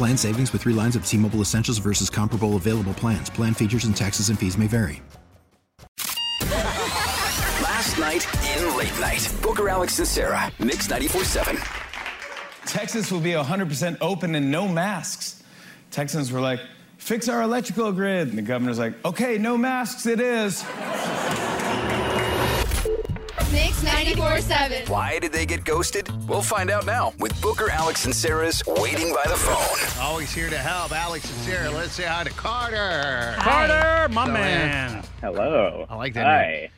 Plan savings with three lines of T Mobile Essentials versus comparable available plans. Plan features and taxes and fees may vary. Last night in late night. Booker, Alex, and Sarah. Mix 94 7. Texas will be 100% open and no masks. Texans were like, fix our electrical grid. And the governor's like, okay, no masks it is. Mix 94.7. Why did they get ghosted? We'll find out now with Booker, Alex, and Sarah's Waiting by the Phone. Always here to help. Alex and Sarah. Let's say hi to Carter. Carter, my Hello, man. Hello. I like that Hi. name.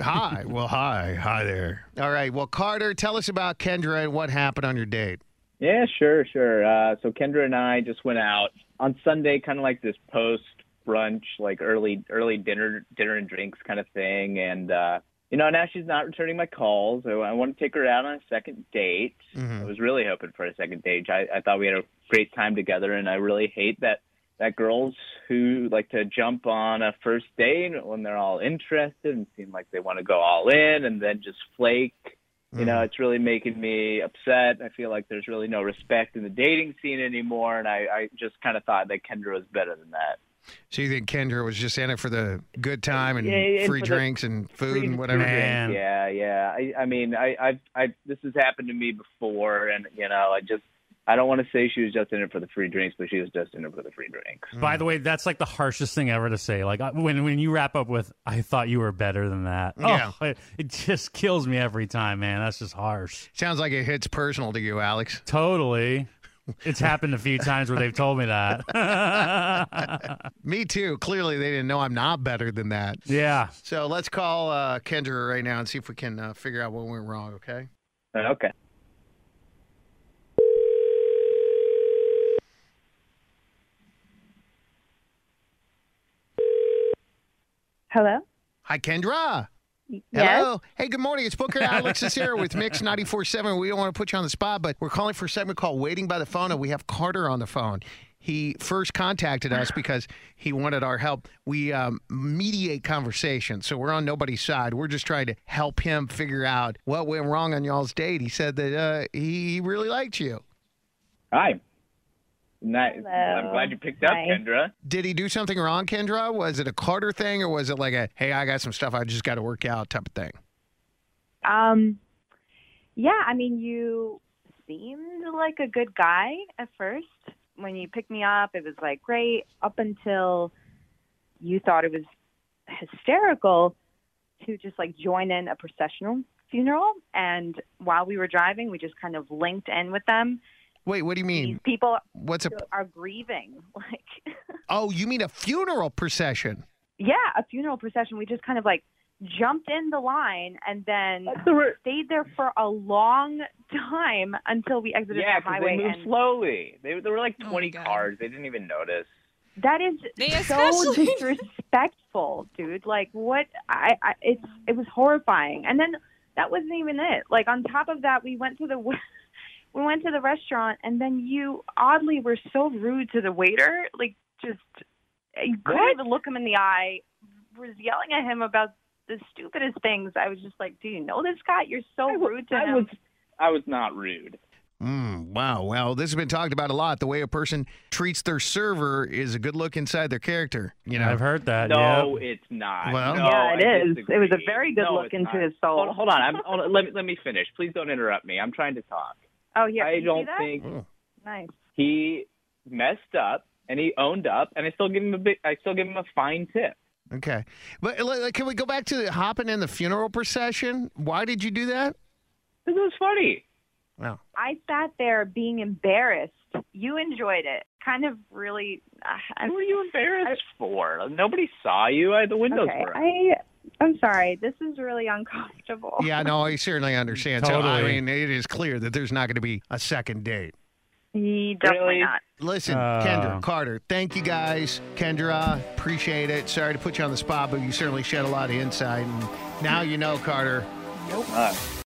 Hi. Well, hi. Hi there. All right. Well, Carter, tell us about Kendra and what happened on your date. Yeah, sure, sure. Uh, so Kendra and I just went out on Sunday, kind of like this post brunch, like early early dinner dinner and drinks kind of thing. And uh, you know, now she's not returning my calls. So I want to take her out on a second date. Mm-hmm. I was really hoping for a second date. I, I thought we had a great time together, and I really hate that that girls who like to jump on a first date when they're all interested and seem like they want to go all in and then just flake. You know, mm-hmm. it's really making me upset. I feel like there's really no respect in the dating scene anymore, and I, I just kind of thought that Kendra was better than that. So you think Kendra was just in it for the good time and Yeah, and free for the drinks and food Free and whatever? Man. Yeah, yeah. I, I mean, I, I've, I, this has happened to me before, and you know, I just, I don't want to say she was just in it for the free drinks, but she was just in it for the free drinks. By the way, that's like the harshest thing ever to say. Like when when you wrap up with "I thought you were better than that." Yeah. Oh, it, it just kills me every time, man. That's just harsh. Sounds like it hits personal to you, Alex. Totally. It's happened a few times where they've told me that. Me too. Clearly, they didn't know I'm not better than that. yeah. So let's call uh, Kendra right now and see if we can uh, figure out what went wrong. Okay. Okay. Hello? Hi, Kendra. Yes? Hello. Hey, good morning. It's Booker Alex is here with Mix 94.7. We don't want to put you on the spot, but we're calling for a segment called Waiting by the Phone, and we have Carter on the phone. He first contacted us because he wanted our help. We um, mediate conversations, so we're on nobody's side. We're just trying to help him figure out what went wrong on y'all's date. He said that uh, he really liked you. Hi. Nice. Hello. I'm glad you picked up, Hi. Kendra. Did he do something wrong, Kendra? Was it a Carter thing, or was it like a "Hey, I got some stuff I just got to work out" type of thing? Um, yeah, I mean, you seemed like a good guy at first. When you picked me up, it was like great up until you thought it was hysterical to just like join in a processional funeral. And while we were driving, we just kind of linked in with them. Wait, what do you These mean? people What's a? are grieving. Like, Oh, you mean a funeral procession? yeah, a funeral procession. We just kind of like jumped in the line and then the re- stayed there for a long time until we exited yeah, the because highway. they moved and slowly. They, there were like Oh 20 God. cars. They didn't even notice. that is They so especially- disrespectful, dude. Like what? I, I it's it was horrifying. And then that wasn't even it. Like on top of that, we went to the we went to the restaurant, and then you oddly were so rude to the waiter. Like just you couldn't What? even look him in the eye. Was yelling at him about the stupidest things. I was just like, do you know this guy? You're so I wa- rude to I him. was, I was not rude. Mm, wow. Well, this has been talked about a lot. The way a person treats their server is a good look inside their character. You know. I've heard that. No, yeah. it's not. Well- No, Yeah, it I is. It was a very good No, look into not. his soul. Hold, hold on, I'm, hold on, let me let me finish. Please don't interrupt me. I'm trying to talk. Oh yeah, I can don't think. Oh. Nice. he messed up and he owned up, and I still give him a big, I still give him a fine tip. Okay, but like, can we go back to hopping in the funeral procession? Why did you do that? This was funny. Wow. I sat there being embarrassed. You enjoyed it. Kind of really. Uh, What were you embarrassed for? Nobody saw you. I, the windows okay, were. up. I. I'm sorry. This is really uncomfortable. Yeah, no, I certainly understand. So, I Totally. mean, it is clear that there's not going to be a second date. He definitely Really? not. Listen, Uh. Kendra, Carter, thank you guys. Kendra, appreciate it. Sorry to put you on the spot, but you certainly shed a lot of insight. And now you know, Carter. Uh,